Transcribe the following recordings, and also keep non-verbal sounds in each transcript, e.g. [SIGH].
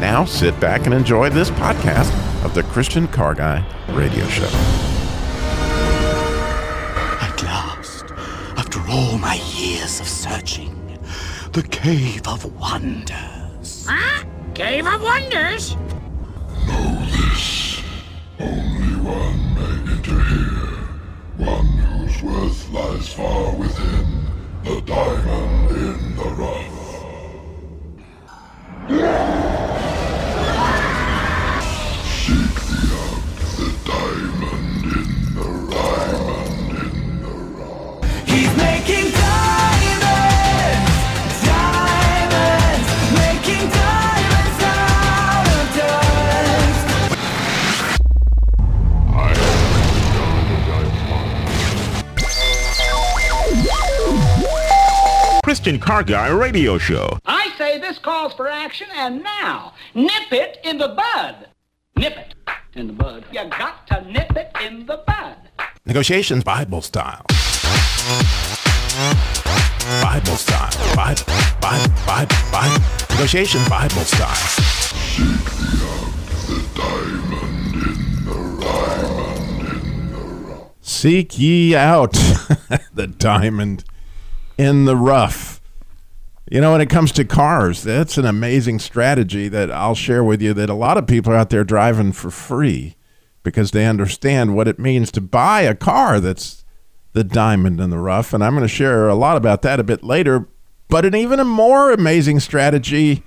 Now sit back and enjoy this podcast of the Christian Car Guy Radio Show. At last, after all my years of searching, the Cave of Wonders. Huh? Cave of Wonders? Only one may enter here. Car Guy Radio Show. I say this calls for action, and now, nip it in the bud. Nip it in the bud. You got to nip it in the bud. Negotiations Bible style. Bible style. Bible, Bible, Bible, Bible. Negotiations Bible style. Seek thee out the diamond in the diamond in the rough. Seek ye out the diamond in the rough. You know, when it comes to cars, that's an amazing strategy that I'll share with you that a lot of people are out there driving for free because they understand what it means to buy a car that's the diamond in the rough. And I'm going to share a lot about that a bit later. But an even more amazing strategy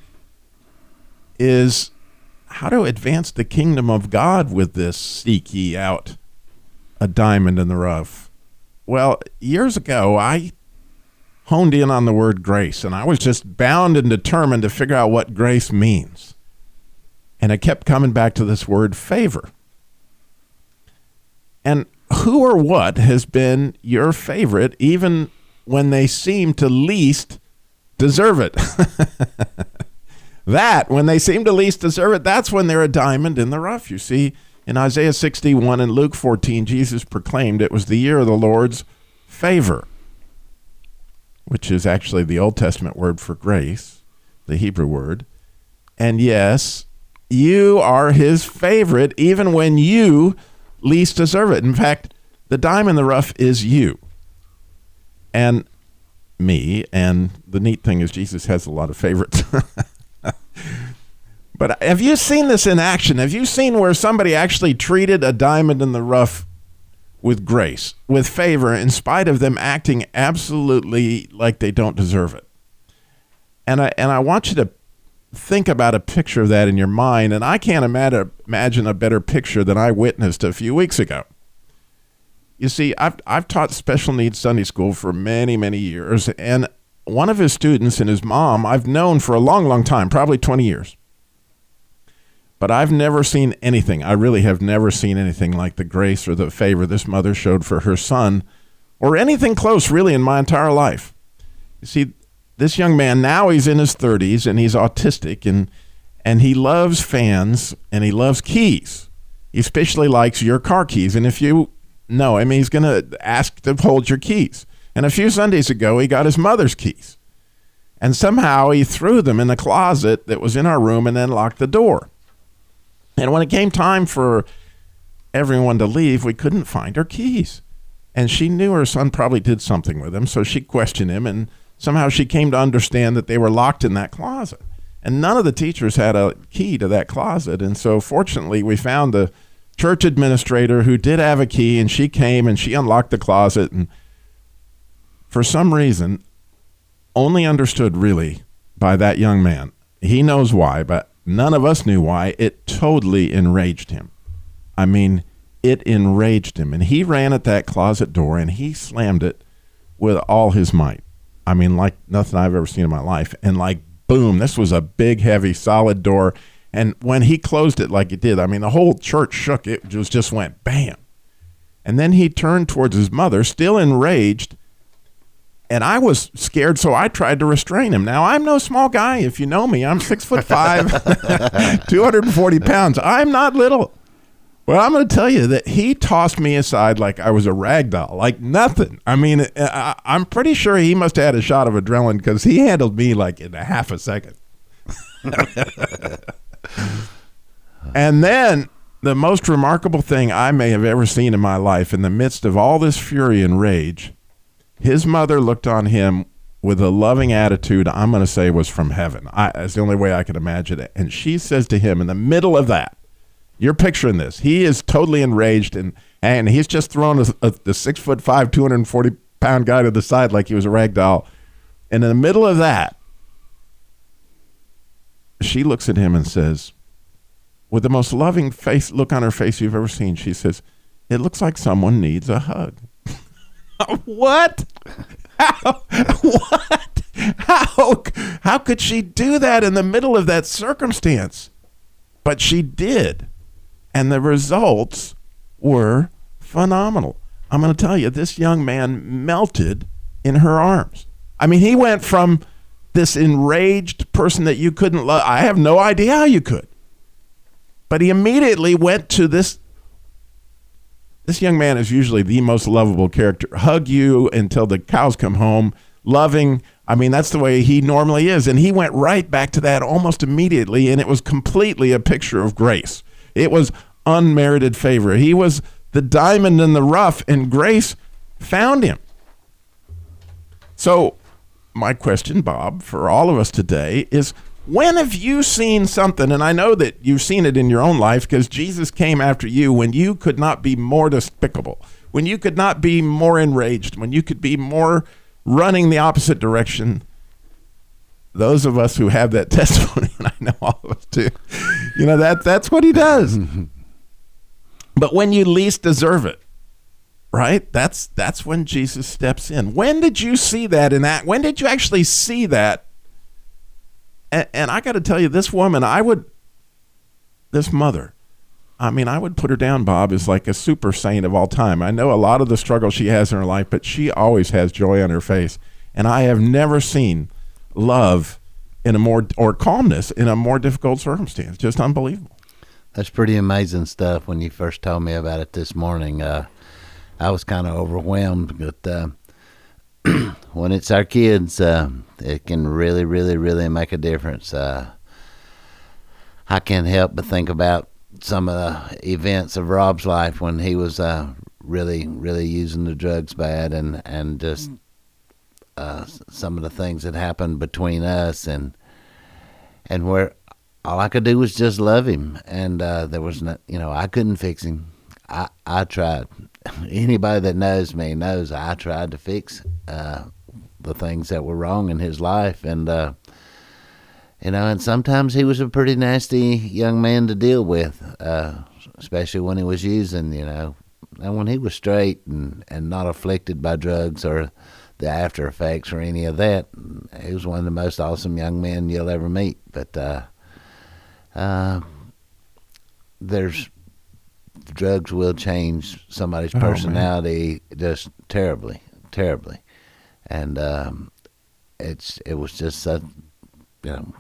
is how to advance the kingdom of God with this seek ye out a diamond in the rough. Well, years ago, I honed in on the word grace, and I was just bound and determined to figure out what grace means. And I kept coming back to this word favor. And who or what has been your favorite, even when they seem to least deserve it? [LAUGHS] that, when they seem to least deserve it, that's when they're a diamond in the rough. You see, in Isaiah 61 and Luke 14, Jesus proclaimed it was the year of the Lord's favor, which is actually the Old Testament word for grace, the Hebrew word. And yes, you are his favorite, even when you least deserve it. In fact, the dime in the rough is you and me. And the neat thing is, Jesus has a lot of favorites. [LAUGHS] but have you seen this in action? Have you seen where somebody actually treated a diamond in the rough with grace, with favor, in spite of them acting absolutely like they don't deserve it? And I and I want you to think about a picture of that in your mind. And I can't imagine imagine a better picture than I witnessed a few weeks ago. You see, I've I've taught special needs Sunday school for many many years, and one of his students and his mom I've known for a long long time, probably twenty years. But I've never seen anything. I really have never seen anything like the grace or the favor this mother showed for her son, or anything close really in my entire life. You see, this young man now he's in his 30s and he's autistic and and he loves fans and he loves keys. He especially likes your car keys. And if you know him, he's going to ask to hold your keys. And a few Sundays ago, he got his mother's keys. And somehow he threw them in the closet that was in our room and then locked the door. And when it came time for everyone to leave, we couldn't find her keys. And she knew her son probably did something with them, so she questioned him and somehow she came to understand that they were locked in that closet. And none of the teachers had a key to that closet. And so, fortunately, we found the church administrator who did have a key, and she came and she unlocked the closet, and for some reason, only understood really by that young man. He knows why, but none of us knew why. It totally enraged him. I mean, it enraged him. And he ran at that closet door and he slammed it with all his might. I mean, like nothing I've ever seen in my life. And like, boom, this was a big, heavy, solid door. And when he closed it like it did, I mean, the whole church shook. It just, just went bam. And then he turned towards his mother, still enraged. And I was scared, so I tried to restrain him. Now I'm no small guy. If you know me, I'm six foot five, [LAUGHS] 240 pounds. I'm not little. Well, I'm going to tell you that he tossed me aside like I was a rag doll, like nothing. I mean, uh, I, I'm pretty sure he must have had a shot of adrenaline because he handled me like in a half a second. [LAUGHS] and then the most remarkable thing I may have ever seen in my life, in the midst of all this fury and rage, his mother looked on him with a loving attitude. I'm going to say was from heaven. I, that's the only way I can imagine it. And she says to him in the middle of that, you're picturing this. He is totally enraged and and he's just thrown a, a, the six foot five, 240 pound guy to the side like he was a rag doll. And in the middle of that, she looks at him and says, with the most loving face look on her face you've ever seen, she says, "It looks like someone needs a hug." [LAUGHS] what? How? What? How? How could she do that in the middle of that circumstance? But she did, and the results were phenomenal. I'm going to tell you, this young man melted in her arms. I mean, he went from this enraged person that you couldn't love. I have no idea how you could. But he immediately went to this. This young man is usually the most lovable character. Hug you until the cows come home, loving. I mean, that's the way he normally is. And he went right back to that almost immediately. And it was completely a picture of grace. It was unmerited favor. He was the diamond in the rough, and grace found him. So, my question, Bob, for all of us today is when have you seen something? And I know that you've seen it in your own life because Jesus came after you when you could not be more despicable, when you could not be more enraged, when you could be more running the opposite direction. Those of us who have that [LAUGHS] testimony, and I know all of us do, you know that that's what he does. [LAUGHS] but when you least deserve it, right? That's that's when Jesus steps in. When did you see that in that? When did you actually see that? And, and I got to tell you, this woman, I would, this mother, I mean, I would put her down, Bob, as like a super saint of all time. I know a lot of the struggle she has in her life, but she always has joy on her face. And I have never seen love in a more, or calmness in a more difficult circumstance. Just unbelievable. That's pretty amazing stuff. When you first told me about it this morning, uh, I was kind of overwhelmed. But uh, [CLEARS THROAT] when it's our kids, uh, it can really, really, really make a difference. Uh, I can't help but think about some of the events of Rob's life when he was uh, really, really using the drugs bad, and and just uh, some of the things that happened between us, and and where all I could do was just love him, and uh, there was no, you know, I couldn't fix him. I I tried. Anybody that knows me knows I tried to fix uh, the things that were wrong in his life, and uh, you know, and sometimes he was a pretty nasty young man to deal with, uh, especially when he was using, you know, and when he was straight and and not afflicted by drugs or the after effects or any of that, he was one of the most awesome young men you'll ever meet. But uh, uh, there's drugs will change somebody's Oh, personality just terribly, terribly, and um, it's it was just such, you know,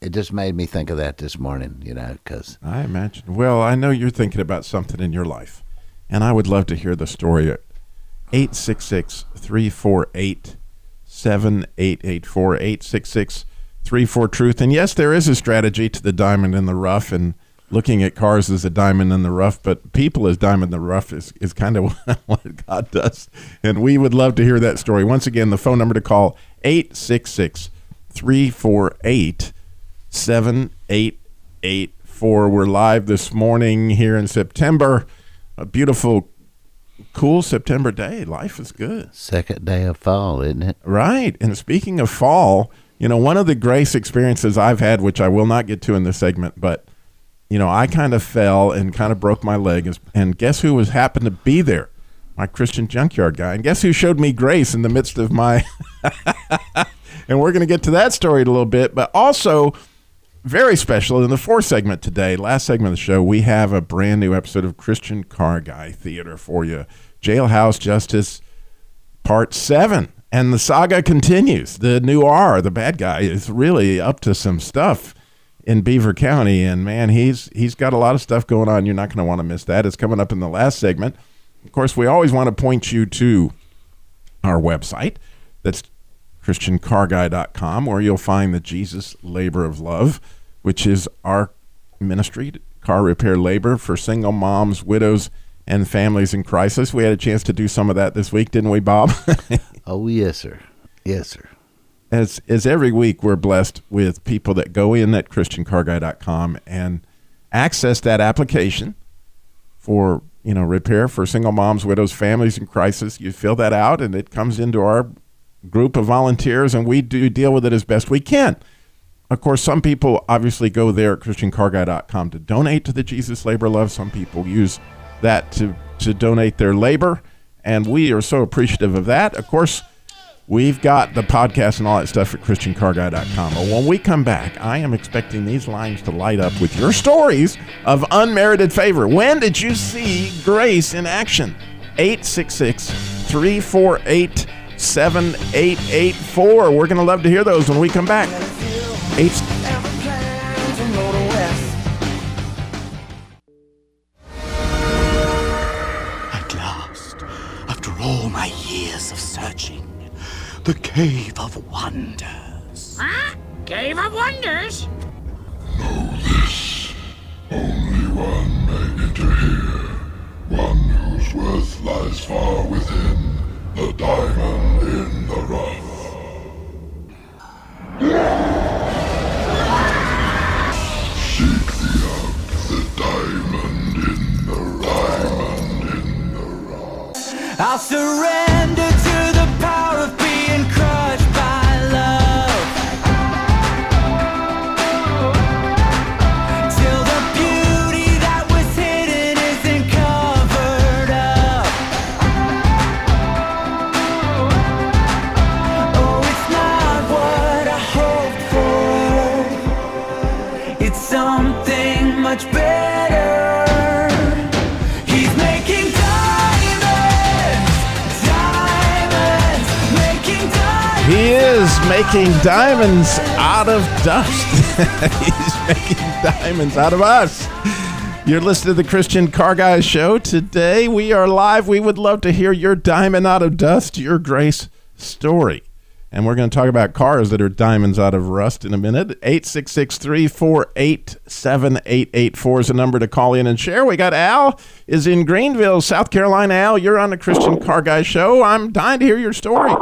it just made me think of that this morning, you know, because I imagine. Well, I know you're thinking about something in your life, and I would love to hear the story. 866 348 7884 866 34 Truth. And yes, there is a strategy to the diamond in the rough, and looking at cars as a diamond in the rough, but people as diamond in the rough is, is kind of [LAUGHS] what God does. And we would love to hear that story. Once again, the phone number to call 866 348 7884. we're live this morning here in September. A beautiful, cool September day. Life is good. Second day of fall, isn't it? Right. And speaking of fall, you know, one of the grace experiences I've had, which I will not get to in this segment, but you know, I kind of fell and kind of broke my leg. And guess who was happened to be there? My Christian junkyard guy. And guess who showed me grace in the midst of my. [LAUGHS] and we're going to get to that story in a little bit. But also, very special in the fourth segment today, last segment of the show, we have a brand new episode of Christian Car Guy Theater for you. Jailhouse Justice part seven. And the saga continues. The new R, the bad guy, is really up to some stuff in Beaver County. And man, he's he's got a lot of stuff going on. You're not going to want to miss that. It's coming up in the last segment. Of course, we always want to point you to our website. That's christiancarguy.com where you'll find the Jesus Labor of Love, which is our ministry, car repair labor for single moms, widows, and families in crisis. We had a chance to do some of that this week, didn't we, Bob? [LAUGHS] Oh yes, sir. Yes, sir. As as every week we're blessed with people that go in at christiancarguy.com and access that application for you know repair for single moms widows families in crisis. You fill that out and it comes into our group of volunteers and we do deal with it as best we can. Of course some people obviously go there at christiancarguy.com to donate to the jesus labor love. Some people use that to to donate their labor and we are so appreciative of that. Of course We've got the podcast and all that stuff at ChristianCarGuy.com. But when we come back, I am expecting these lines to light up with your stories of unmerited favor. When did you see grace in action? 866 348 7884. We're going to love to hear those when we come back. Eight, At last, after all my years of searching, the Cave of Wonders. Cave of Wonders? Know this. Only one may enter here. One whose worth lies far within. A diamond in the rough. See the gem, the diamond in the rough. Seek thee making diamonds out of dust. [LAUGHS] He's making diamonds out of us. You're listening to the Christian Car Guys Show. Today we are live. We would love to hear your diamond out of dust, your grace story. And we're going to talk about cars that are diamonds out of rust in a minute. 866 348 7884 is the number to call in and share. We got Al is in Greenville, South Carolina. Al, you're on the Christian Car Guys Show. I'm dying to hear your story.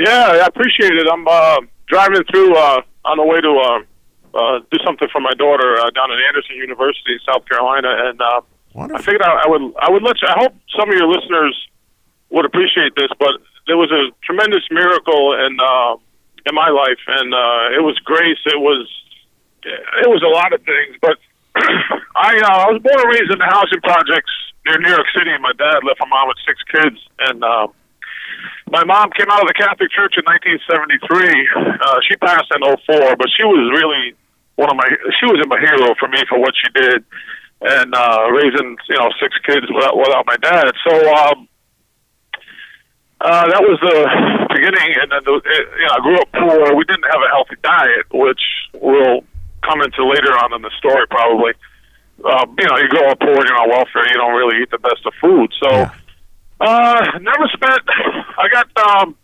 Yeah, I appreciate it. I'm uh, driving through uh, on the way to uh, uh, do something for my daughter uh, down at Anderson University, in South Carolina, and uh, I figured I, I would I would let you. I hope some of your listeners would appreciate this, but there was a tremendous miracle in uh, in my life, and uh, it was grace. It was it was a lot of things, but [CLEARS THROAT] I uh, I was born and raised in the housing projects near New York City. And my dad left my mom with six kids, and uh, my mom came out of the Catholic Church in 1973. Uh, she passed in 04, but she was really one of my. She was a hero for me for what she did, and uh, raising you know six kids without without my dad. So um, uh, that was the beginning, and then the, it, you know I grew up poor. We didn't have a healthy diet, which we'll come into later on in the story probably. Uh, you know, you grow up poor you're on welfare. You don't really eat the best of food, so. Yeah. Uh, never spent. I got um,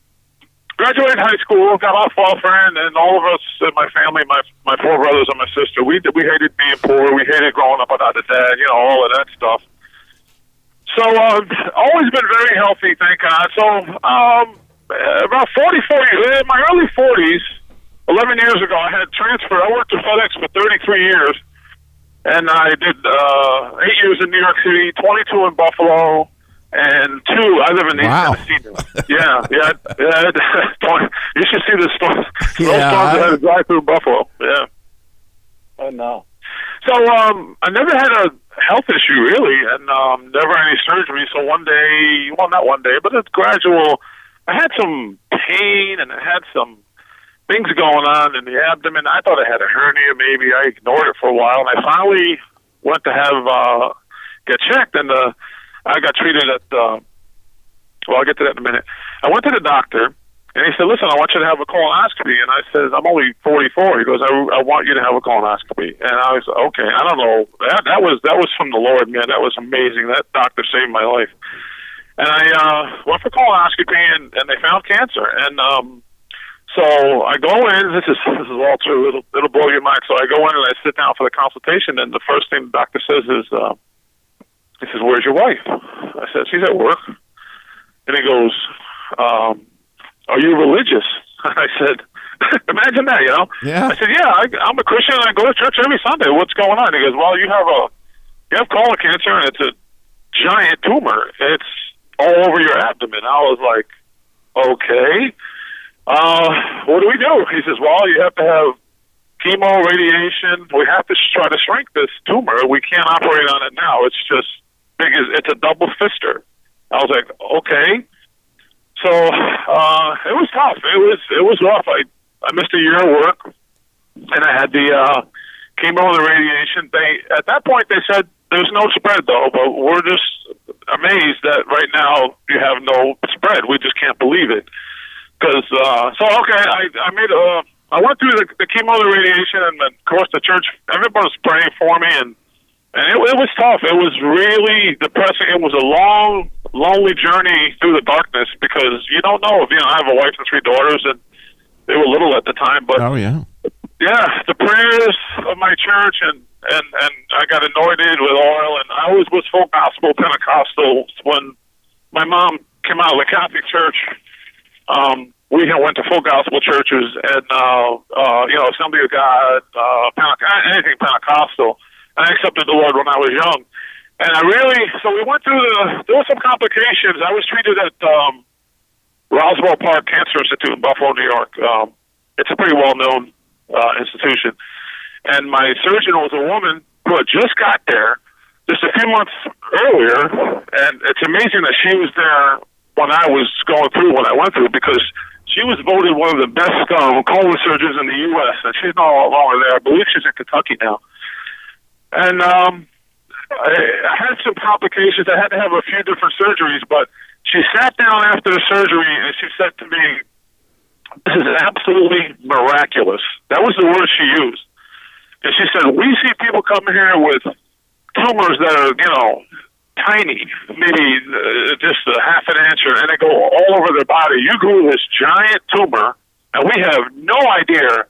graduated high school, got off welfare, and, and all of us in my family, my my four brothers and my sister, we we hated being poor. We hated growing up without a dad. You know, all of that stuff. So, uh, always been very healthy, thank God. So, um, uh, about forty-four years, in my early forties, eleven years ago, I had transferred. I worked at FedEx for thirty-three years. and I did uh, eight years in New York City, 22 in Buffalo, and two. I live in East Wow. Tennessee. yeah, yeah, yeah. [LAUGHS] you should see the storm. [LAUGHS] Yeah, Yeah, storms I- that had drive through Buffalo. Yeah, I know. So um, I never had a health issue really, and um, never any surgery. So one day, well, not one day, but it's gradual. I had some pain and I had some things going on in the abdomen. I thought I had a hernia. Maybe I ignored it for a while, and I finally went to have uh, get checked, and uh, I got treated at. Uh, well, I'll get to that in a minute. I went to the doctor, and he said, "Listen, I want you to have a colonoscopy." And I said, "I'm only 44." He goes, "I, I want you to have a colonoscopy." And I was okay. I don't know. That that was that was from the Lord, man. That was amazing. That doctor saved my life. And I uh, went for colonoscopy, and, and they found cancer. And um, so I go in. This is [LAUGHS] this is all true. It'll it'll blow your mind. So I go in and I sit down for the consultation, and the first thing the doctor says is, uh, "He says, where's your wife?" I said, "She's at work." And he goes, um, "Are you religious?" [LAUGHS] I said, [LAUGHS] "Imagine that, you know." Yeah. I said, "Yeah, I, I'm a Christian. and I go to church every Sunday. What's going on?" He goes, "Well, you have a you have colon cancer, and it's a giant tumor. It's all over your abdomen." I was like, "Okay, uh, what do we do?" He says, "Well, you have to have chemo, radiation. We have to try to shrink this tumor. We can't operate on it now. It's just as it's a double fister." I was like, "Okay." So uh, it was tough. It was it was rough. I I missed a year of work, and I had the uh, chemo and the radiation. They at that point they said there's no spread though, but we're just amazed that right now you have no spread. We just can't believe it. Because uh, so okay, I I made uh I went through the, the chemo the radiation, and of course the church. Everybody was praying for me, and and it, it was tough. It was really depressing. It was a long, lonely journey through the darkness because you don't know if you know. I have a wife and three daughters, and they were little at the time, but Oh yeah. yeah, the prayers of my church and and and I got anointed with oil, and I was was full gospel Pentecostal when my mom came out of the Catholic Church. Um, we went to full gospel churches and uh, uh, you know Assembly of God, uh, Pente- anything Pentecostal. I accepted the Lord when I was young, and I really so we went through the there were some complications. I was treated at um, Roswell Park Cancer Institute in Buffalo, New York. Um, it's a pretty well known uh, institution. And my surgeon was a woman who had just got there just a few months earlier. And it's amazing that she was there when I was going through what I went through because she was voted one of the best um, colon surgeons in the U.S. And she's no longer there. I believe she's in Kentucky now. And um, I, had some complications. I had to have a few different surgeries, but she sat down after the surgery and she said to me, "This is absolutely miraculous." That was the word she used. And she said, "We see people come here with tumors that are, you know, tiny, maybe uh, just a half an inch, or, and they go all over their body. You grew this giant tumor, and we have no idea."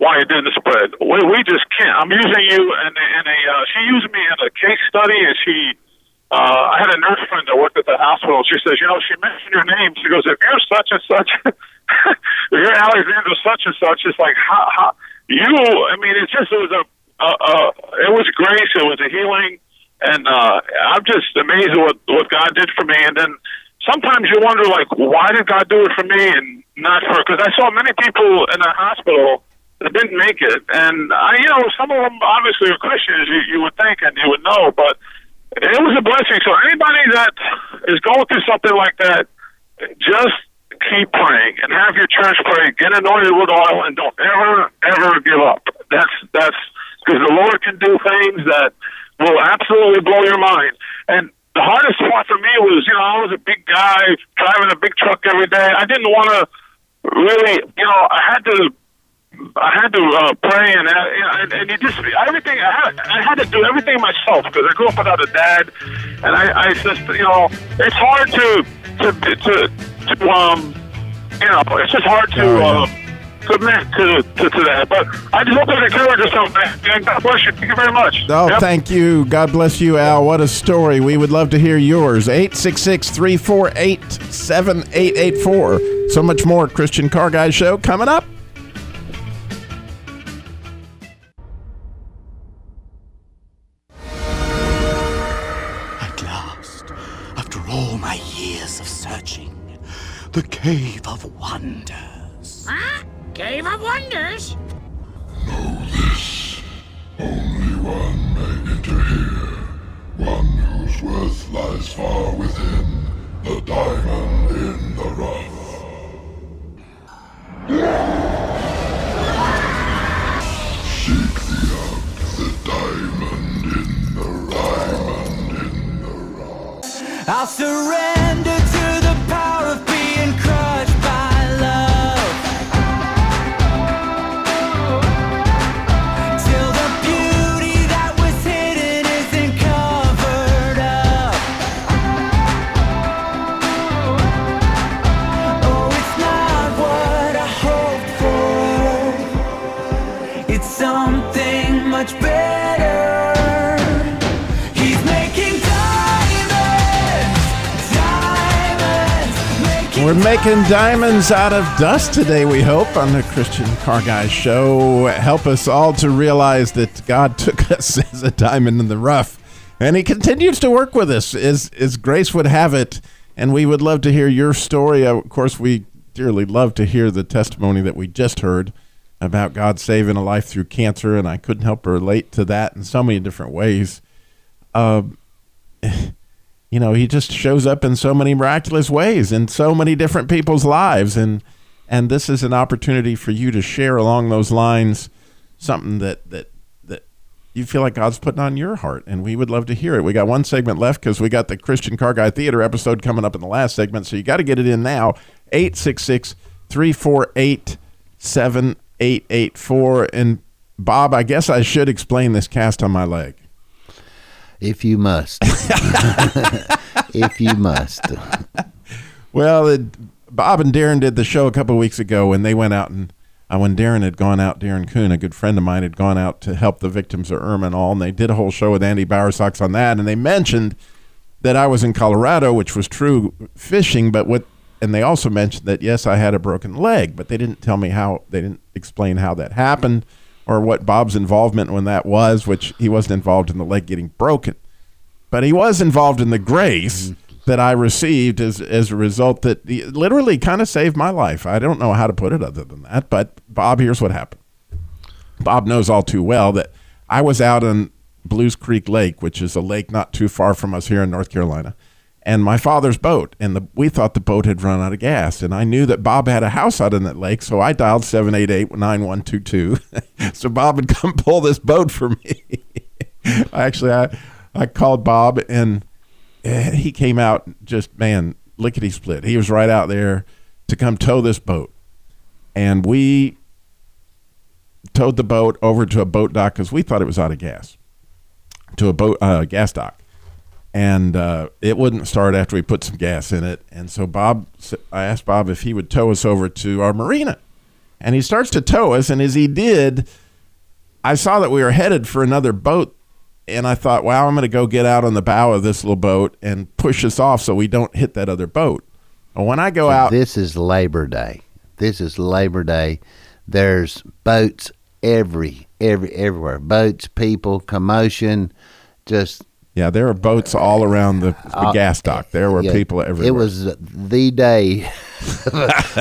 Why it didn't spread? We, we just can't. I'm using you, and and a uh, she used me in a case study, and she uh, I had a nurse friend that worked at the hospital. She says, you know, she mentioned your name. She goes, if you're such and such, [LAUGHS] if you're Alexander such and such, it's like, how, how, you, I mean, it just, it was a, uh, uh, it was grace. It was a healing. And, uh, I'm just amazed at what, what God did for me. And then sometimes you wonder, like, why did God do it for me and not for, because I saw many people in the hospital that didn't make it. And I, you know, some of them obviously are Christians, you, you would think, and you would know, but it was a blessing. So anybody that is going through something like that, just keep praying and have your church pray. Get anointed with oil and don't ever, ever give up. That's that's because the Lord can do things that will absolutely blow your mind. And the hardest part for me was, you know, I was a big guy driving a big truck every day. I didn't want to really, you know, I had to I had to uh, pray and, uh, and and you just everything. I had, I had to do everything myself because I grew up without a dad, and I, I just you know it's hard to to to, to um you know it's just hard to. Oh, yeah. uh, Submit to, to, to that, but I just hope that encourages something. And God bless you. Thank you very much. Oh, Yep. thank you. God bless you, Al. What a story. We would love to hear yours. 866 348 7884. So much more Christian Car Guy Show coming up. Searching. The Cave of Wonders. Huh? Cave of Wonders? Know this. Only one may enter here. One whose worth lies far within. The diamond in making diamonds out of dust today, we hope, on the Christian Car Guy Show. Help us all to realize that God [LAUGHS] took us as a diamond in the rough, and He continues to work with us as, as grace would have it. And we would love to hear your story. Of course, we dearly love to hear the testimony that we just heard about God saving a life through cancer, and I couldn't help but relate to that in so many different ways. Um, [LAUGHS] you know he just shows up in so many miraculous ways in so many different people's lives. And and this is an opportunity for you to share along those lines something that that that you feel like God's putting on your heart. And we would love to hear it. We got one segment left cuz we got the Christian Car Guy Theater episode coming up in the last segment. So you got to get it in now. 866 348 7884 and Bob, I guess I should explain this cast on my leg. If you must. [LAUGHS] if you must. Well, it, Bob and Darren did the show a couple of weeks ago, and they went out and uh, when Darren had gone out, Darren Kuhn, a good friend of mine, had gone out to help the victims of Irma and all, and they did a whole show with Andy Bowersox on that, and they mentioned that I was in Colorado, which was true fishing, but what, and they also mentioned that yes, I had a broken leg, but they didn't tell me how, they didn't explain how that happened or what Bob's involvement when that was, which he wasn't involved in the leg getting broken but he was involved in the grace mm-hmm. that I received as as a result that literally kind of saved my life. I don't know how to put it other than that. But Bob, here's what happened. Bob knows all too well that I was out on Belews Creek Lake, which is a lake not too far from us here in North Carolina, and my father's boat. And the, we thought the boat had run out of gas. And I knew that Bob had a house out in that lake, so I dialed 788 9122 [LAUGHS] so Bob would come [LAUGHS] pull this boat for me. [LAUGHS] Actually, I, I called Bob and eh, he came out just, man, lickety split. He was right out there to come tow this boat. And we towed the boat over to a boat dock because we thought it was out of gas to a boat uh, gas dock and uh, it wouldn't start after we put some gas in it and so bob I asked bob if he would tow us over to our marina and he starts to tow us and as he did i saw that we were headed for another boat and i thought wow i'm going to go get out on the bow of this little boat and push us off so we don't hit that other boat and when i go out This is Labor Day. This is Labor Day. There's boats every every everywhere. Boats, people, commotion, just yeah there are boats all around the, the Uh, gas dock there were yeah, people everywhere It was the day [LAUGHS]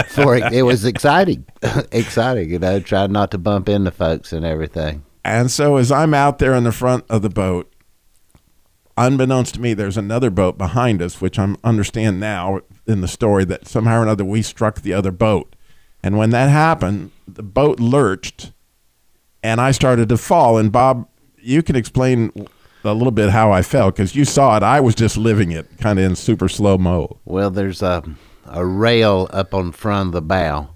for it. It was exciting, [LAUGHS] exciting. You know, trying not to bump into folks and everything. And so as I'm out there in the front of the boat, unbeknownst to me, there's another boat behind us, which I understand now in the story that somehow or another we struck the other boat. And when that happened, the boat lurched and I started to fall. And Bob, you can explain a little bit how I felt because you saw it. I was just living it kind of in super slow mo. Well, there's a a rail up on front of the bow,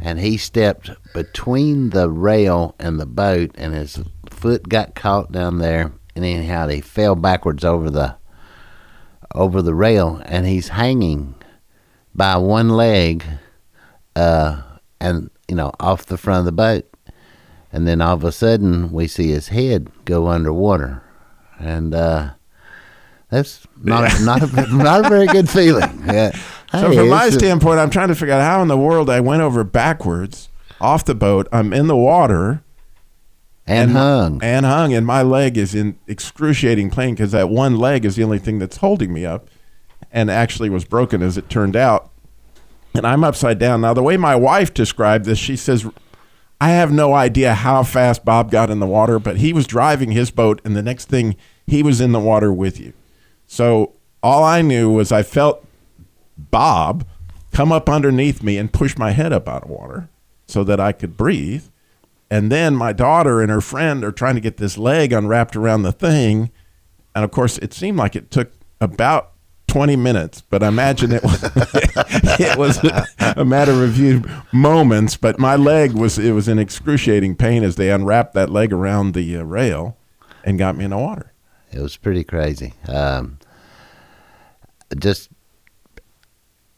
and he stepped between the rail and the boat, and his foot got caught down there, and anyhow he fell backwards over the over the rail, and he's hanging by one leg, uh, and you know off the front of the boat, and then all of a sudden we see his head go underwater, and uh, that's not a, not a, not a very good feeling. [LAUGHS] Yeah. So Hey, from my standpoint, I'm trying to figure out how in the world I went over backwards off the boat. I'm in the water and, hung. and hung, and my leg is in excruciating pain because that one leg is the only thing that's holding me up. and actually was broken as it turned out. And I'm upside down. Now, the way my wife described this, she says, I have no idea how fast Bob got in the water, but he was driving his boat, and the next thing he was in the water with you. So all I knew was I felt Bob come up underneath me and push my head up out of water so that I could breathe. And then my daughter and her friend are trying to get this leg unwrapped around the thing. And of course, it seemed like it took about 20 minutes, but I imagine it was, [LAUGHS] it was a matter of few moments. But my leg was, it was in excruciating pain as they unwrapped that leg around the uh, rail and got me in the water. It was pretty crazy. Um, just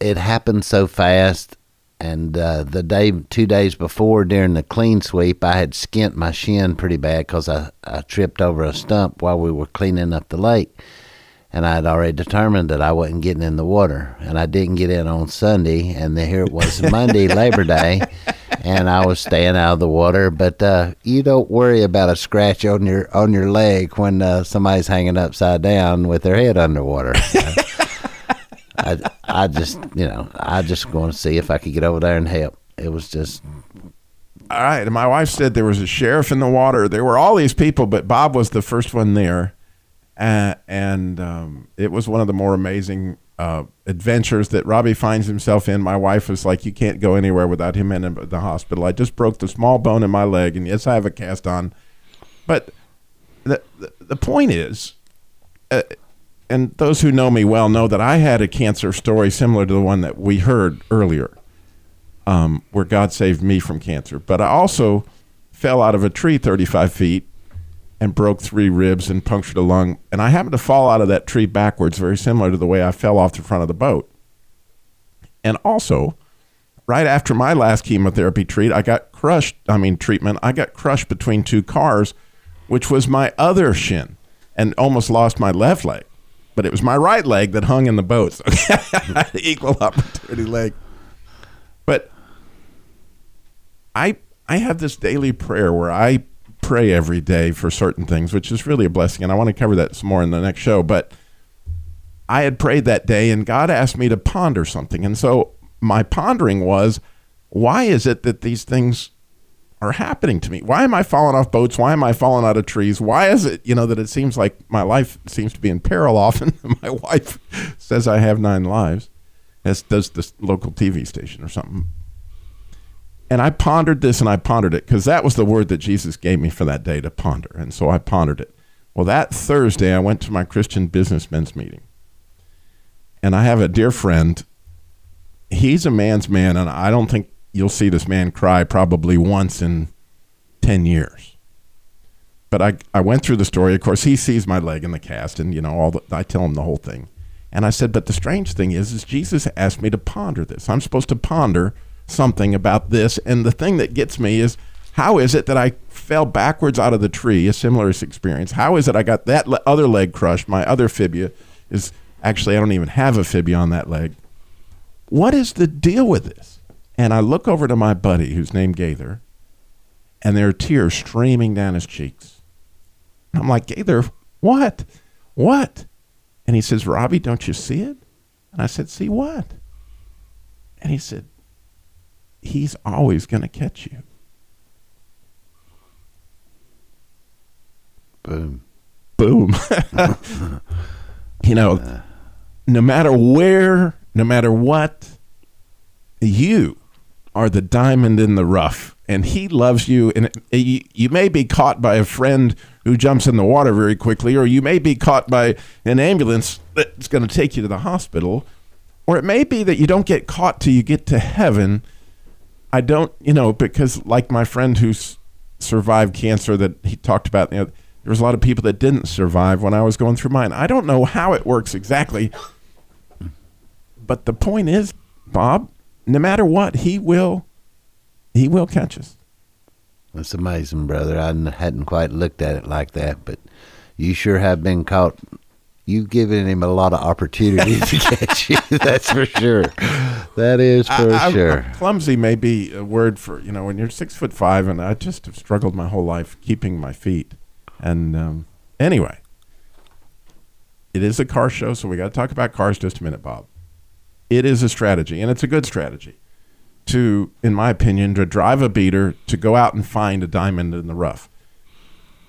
it happened so fast, and uh, the day, two days before, during the clean sweep, I had skint my shin pretty bad because I, I tripped over a stump while we were cleaning up the lake, and I had already determined that I wasn't getting in the water, and I didn't get in on Sunday, and then here it was Monday, [LAUGHS] Labor Day. And I was staying out of the water, but uh, you don't worry about a scratch on your on your leg when uh, somebody's hanging upside down with their head underwater. [LAUGHS] I, I just, you know, I just going to see if I could get over there and help. It was just, All right. My wife said there was a sheriff in the water. There were all these people, but Bob was the first one there. Uh, and um, it was one of the more amazing uh, adventures that Robbie finds himself in. My wife was like, You can't go anywhere without him in the hospital. I just broke the small bone in my leg. And yes, I have a cast on. But the, the, the point is, uh, and those who know me well know that I had a cancer story similar to the one that we heard earlier um, where God saved me from cancer. But I also fell out of a tree 35 feet and broke three ribs and punctured a lung. And I happened to fall out of that tree backwards, very similar to the way I fell off the front of the boat. And also, right after my last chemotherapy treat, I got crushed. I mean, treatment. I got crushed between two cars, which was my other shin, and almost lost my left leg. But it was my right leg that hung in the boat. So [LAUGHS] [LAUGHS] equal opportunity leg. But I I have this daily prayer where I pray every day for certain things, which is really a blessing, and I want to cover that some more in the next show. But I had prayed that day, and God asked me to ponder something, and so my pondering was, why is it that these things are happening to me? Why am I falling off boats? Why am I falling out of trees? Why is it, you know, that it seems like my life seems to be in peril often? [LAUGHS] my wife says I have nine lives, as does this local TV station or something. And I pondered this and I pondered it because that was the word that Jesus gave me for that day to ponder. And so I pondered it. Well, that Thursday, I went to my Christian businessmen's meeting. And I have a dear friend. He's a man's man, and I don't think you'll see this man cry probably once in 10 years. But I, I went through the story. Of course, he sees my leg in the cast, and, you know, all the, I tell him the whole thing. And I said, but the strange thing is, is Jesus asked me to ponder this. I'm supposed to ponder something about this. And the thing that gets me is how is it that I fell backwards out of the tree, a similar experience? How is it I got that le- other leg crushed? My other fibia is actually, I don't even have a fibia on that leg. What is the deal with this? And I look over to my buddy who's named Gaither, and there are tears streaming down his cheeks. And I'm like, Gaither, what? What? And he says, Robbie, don't you see it? And I said, See what? And he said, He's always going to catch you. boom. Boom. [LAUGHS] you know, no matter where, no matter what, you are the diamond in the rough. And he loves you. And it- you, you may be caught by a friend who jumps in the water very quickly, or you may be caught by an ambulance that's going to take you to the hospital, or it may be that you don't get caught till you get to heaven. I don't, you know, because like my friend who's survived cancer that he talked about, you know, there was a lot of people that didn't survive when I was going through mine. I don't know how it works exactly, but the point is, Bob, no matter what, he will, he will catch us. That's amazing, brother. I hadn't quite looked at it like that, but you sure have been caught. You've given him a lot of opportunities to [LAUGHS] catch you. That's for sure. That is for I- I'm- sure. Clumsy may be a word for you know when you're six foot five, and I just have struggled my whole life keeping my feet. And um, anyway, It is a car show, so we got to talk about cars just a minute, Bob. It is a strategy, and it's a good strategy to, in my opinion, to drive a beater to go out and find a diamond in the rough.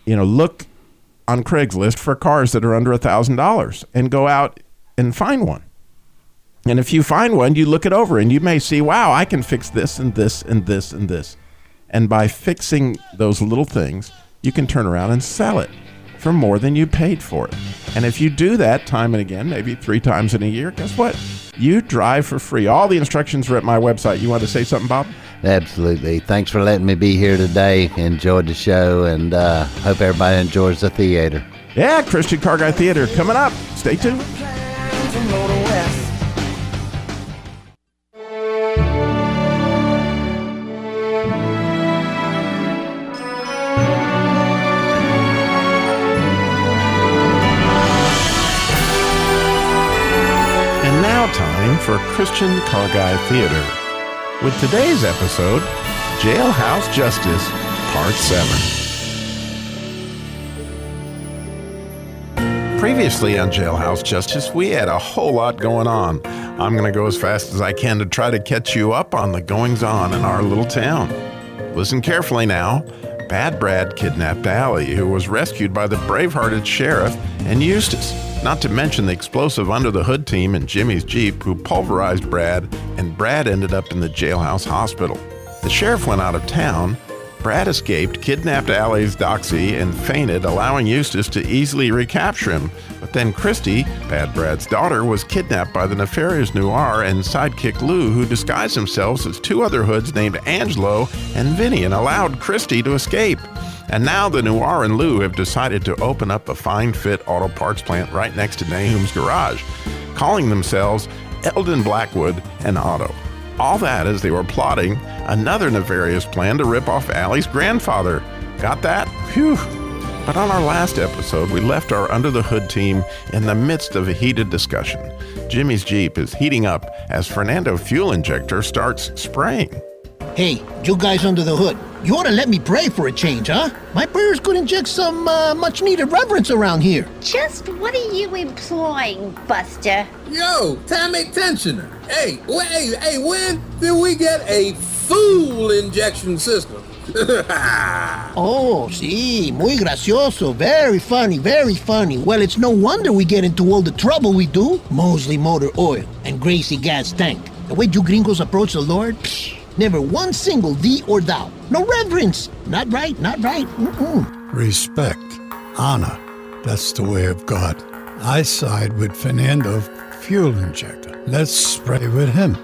You know, look on Craigslist for cars that are under a thousand dollars and go out and find one. And if you find one, you look it over and you may see, wow, I can fix this and this and this and this. And by fixing those little things, you can turn around and sell it for more than you paid for it. And if you do that time and again, maybe three times in a year, guess what? You drive for free. All the instructions are at my website. You want to say something, Bob? Absolutely. Thanks for letting me be here today. Enjoyed the show and uh, hope everybody enjoys the theater. Yeah, Christian Car Guy Theater coming up. Stay tuned. For Christian Car Guy Theater. With today's episode, Jailhouse Justice, Part 7. Previously on Jailhouse Justice, we had a whole lot going on. I'm going to go as fast as I can to try to catch you up on the goings on in our little town. Listen carefully now. Bad Brad kidnapped Allie, who was rescued by the brave-hearted sheriff and Eustace, not to mention the explosive under the hood team in Jimmy's Jeep who pulverized Brad, and Brad ended up in the jailhouse hospital. The sheriff went out of town. Brad escaped, kidnapped Allie's Doxy, and fainted, allowing Eustace to easily recapture him. But then Christy, Bad Brad's daughter, was kidnapped by the nefarious Noir and sidekick Lou, who disguised themselves as two other hoods named Angelo and Vinny and allowed Christy to escape. And now the Noir and Lou have decided to open up a fine fit auto parts plant right next to Nahum's garage, calling themselves Eldon Blackwood and Otto. All that as they were plotting another nefarious plan to rip off Allie's grandfather. Got that? Phew. But on our last episode, we left our under the hood team in the midst of a heated discussion. Jimmy's Jeep is heating up as Fernando fuel injector starts spraying. Hey, you guys under the hood, you ought to let me pray for a change, huh? My prayers could inject some uh, much needed reverence around here. Just what are you employing, Buster? Yo, time tensioner. Hey, wh- hey, hey, when did we get a full injection system? [LAUGHS] Oh, sí, muy gracioso. Very funny, very funny. Well, it's no wonder we get into all the trouble we do. Mosley Motor Oil and Gracie Gas Tank. The way you gringos approach the Lord, psh, never one single thee or thou. No reverence. Not right, not right. Mm-mm. Respect, honor. That's the way of God. I side with Fernando Fuel Injector. Let's spray with him.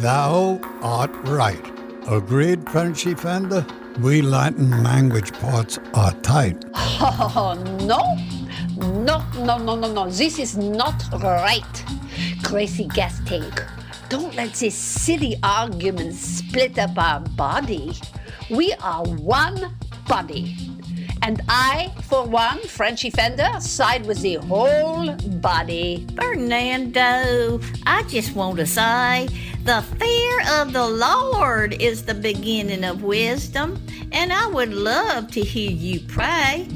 Thou art right. Agreed, Frenchy Fender? We Latin language parts are tight. Oh, [LAUGHS] no. No, no, no, no, no. This is not right. Crazy Gas Tank. Don't let this silly argument split up our body. We are one body. And I, for one, Frenchy Fender, side with the whole body. Fernando, I just want to say the fear of the Lord is the beginning of wisdom, and I would love to hear you pray.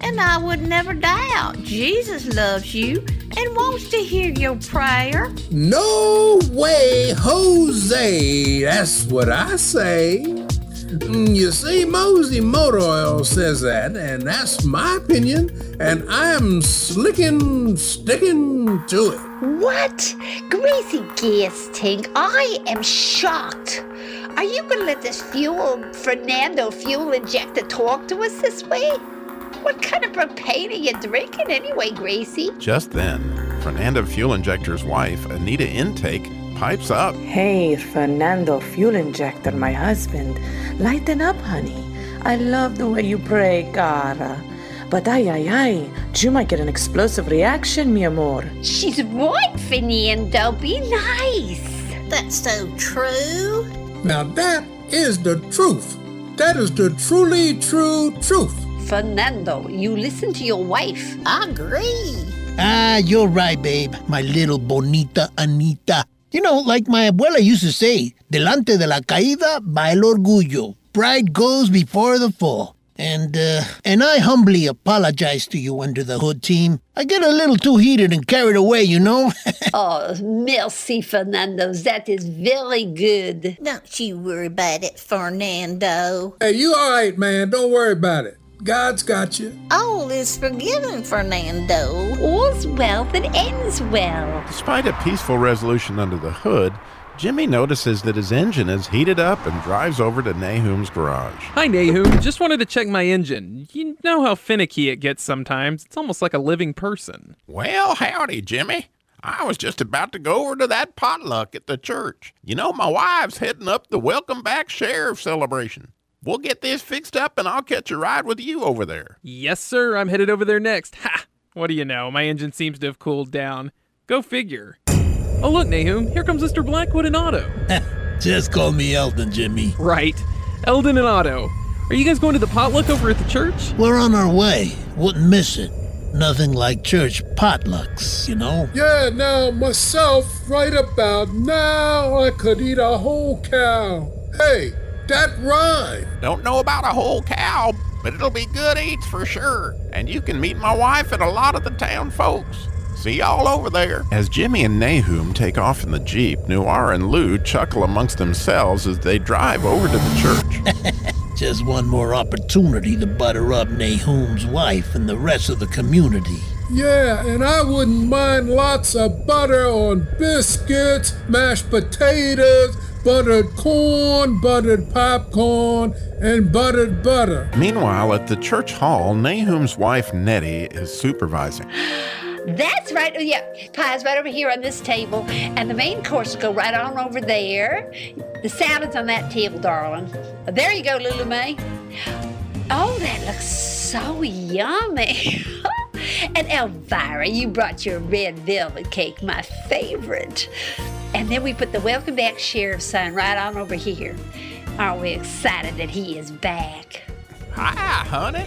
And I would never doubt Jesus loves you and wants to hear your prayer. No way, Jose. That's what I say. Mm, You see, Mosey Motor Oil says that, and that's my opinion, and I'm slicking, sticking to it. What? Gracie Gas Tank, I am shocked. Are you going to let this fuel, Fernando fuel injector talk to us this way? What kind of propane are you drinking anyway, Gracie? Just then, Fernando Fuel Injector's wife, Anita Intake, pipes up. Hey, Fernando Fuel Injector, my husband. Lighten up, honey. I love the way you pray, cara. But ay, ay, ay, you might get an explosive reaction, mi amor. She's right, Fernando. Be nice. That's so true. Now that is the truth. That is the truly true truth. Fernando, you listen to your wife. Agree. Ah, you're right, babe. My little bonita Anita. You know, like my abuela used to say, delante de la caída va el orgullo. Pride goes before the fall. And, uh, and I humbly apologize to you under the hood team. I get a little too heated and carried away, you know? [LAUGHS] oh, merci, Fernando. That is very good. Don't you worry about it, Fernando. Hey, you all right, man. Don't worry about it. God's got you. All is forgiven, Fernando. All's well that ends well. Despite a peaceful resolution under the hood, Jimmy notices that his engine is heated up and drives over to Nahum's garage. Hi, Nahum. Just wanted to check my engine. You know how finicky it gets sometimes. It's almost like a living person. Well, howdy, Jimmy. I was just about to go over to that potluck at the church. You know, my wife's heading up the Welcome Back Sheriff celebration. We'll get this fixed up and I'll catch a ride with you over there. Yes, sir. I'm headed over there next. Ha! What do you know? My engine seems to have cooled down. Go figure. Oh, look, Nahum. Here comes Mr. Blackwood and Otto. [LAUGHS] Just call me Eldon, Jimmy. Right. Eldon and Otto. Are you guys going to the potluck over at the church? We're on our way. Wouldn't miss it. Nothing like church potlucks, you know? Yeah, now myself, right about now, I could eat a whole cow. Hey, that rhyme. Don't know about a whole cow, but it'll be good eats for sure. And you can meet my wife and a lot of the town folks. See y'all over there. As Jimmy and Nahum take off in the Jeep, Noir and Lou chuckle amongst themselves as they drive over to the church. [LAUGHS] Just one more opportunity to butter up Nahum's wife and the rest of the community. Yeah, and I wouldn't mind lots of butter on biscuits, mashed potatoes, buttered corn, buttered popcorn, and buttered butter. Meanwhile, at the church hall, Nahum's wife Nettie is supervising. That's right. Oh, yeah. Pie's right over here on this table. And the main course will go right on over there. The salad's on that table, darling. There you go, Lulu May. Oh, that looks so yummy. [LAUGHS] and Elvira, you brought your red velvet cake, my favorite. And then we put the welcome back sheriff sign right on over here. Aren't we excited that he is back? Hi, honey.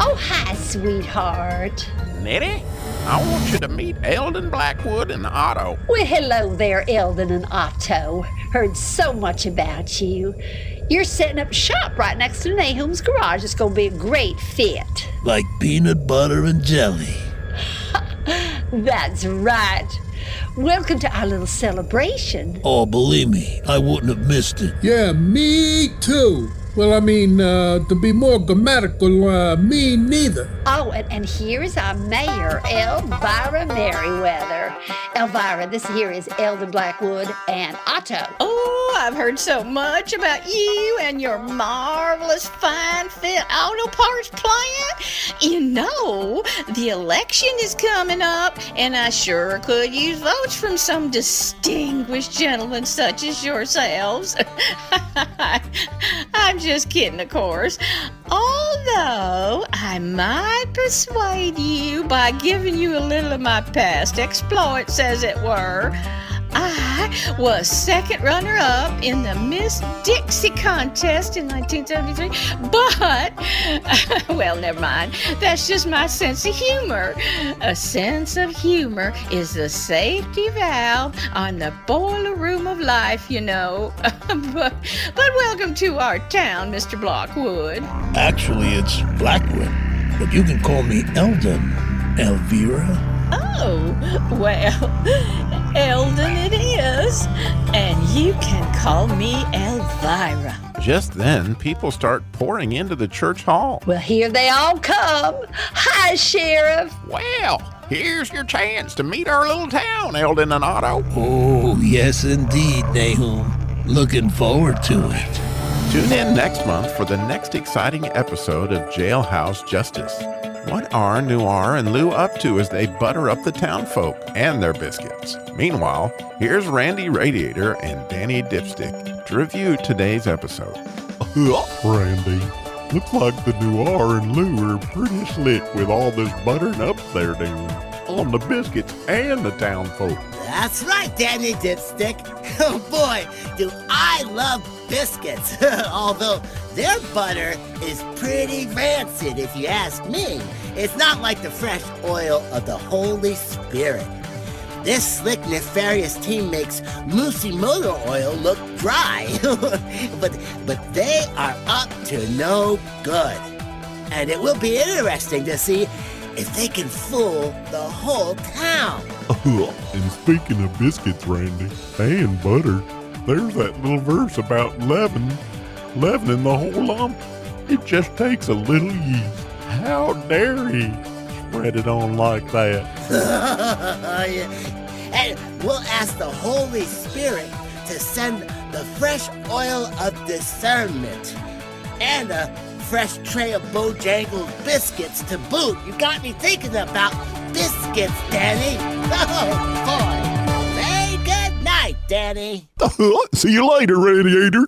Oh, hi, sweetheart. Nettie, I want you to meet Eldon Blackwood and Otto. Well, hello there, Eldon and Otto. Heard so much about you. You're setting up shop right next to Nahum's garage. It's going to be a great fit. Like peanut butter and jelly. [LAUGHS] That's right. Welcome to our little celebration. Oh, believe me, I wouldn't have missed it. Yeah, me too. Well, I mean, uh, to be more grammatical, uh, me neither. Oh, and, and here is our mayor, Elvira Merriweather. Elvira, this here is Eldon Blackwood and Otto. Oh, I've heard so much about you and your marvelous fine fit auto parts plant. You know, the election is coming up, and I sure could use votes from some distinguished gentlemen such as yourselves. [LAUGHS] I'm just kidding, of course. Although I might persuade you by giving you a little of my past exploits, as it were. I was second runner up in the Miss Dixie contest in 1973, but, [LAUGHS] well, never mind. That's just my sense of humor. A sense of humor is the safety valve on the boiler room of life, you know. [LAUGHS] but, but welcome to our town, Mr. Blockwood. Actually, it's Blackwood, but you can call me Eldon, Elvira. Oh, well, Eldon it is. And you can call me Elvira. Just then, people start pouring into the church hall. Well, here they all come. Hi, Sheriff. Well, here's your chance to meet our little town, Eldon and Otto. Oh, yes, indeed, Nahum. Looking forward to it. Tune in next month for the next exciting episode of Jailhouse Justice. What are Noir and Lou up to as they butter up the town folk and their biscuits? Meanwhile, here's Randy Radiator and Danny Dipstick to review today's episode. Randy, looks like the Noir and Lou are pretty slick with all this buttering up they're doing on the biscuits and the town folk. That's right, Danny Dipstick. [LAUGHS] Oh boy, do I love biscuits. [LAUGHS] Although their butter is pretty rancid, if you ask me. It's not like the fresh oil of the Holy Spirit. This slick, nefarious team makes Moosey Motor Oil look dry. [LAUGHS] but, but they are up to no good. and it will be interesting to see if they can fool the whole town. [LAUGHS] and speaking of biscuits, Randy, and butter, there's that little verse about leaven, leavening the whole lump. It just takes a little yeast. How dare he spread it on like that? [LAUGHS] and we'll ask the Holy Spirit to send the fresh oil of discernment and a fresh tray of Bojangles biscuits to boot. You got me thinking about biscuits, Danny. [LAUGHS] Oh, boy. Night, Danny. [LAUGHS] See you later, Radiator.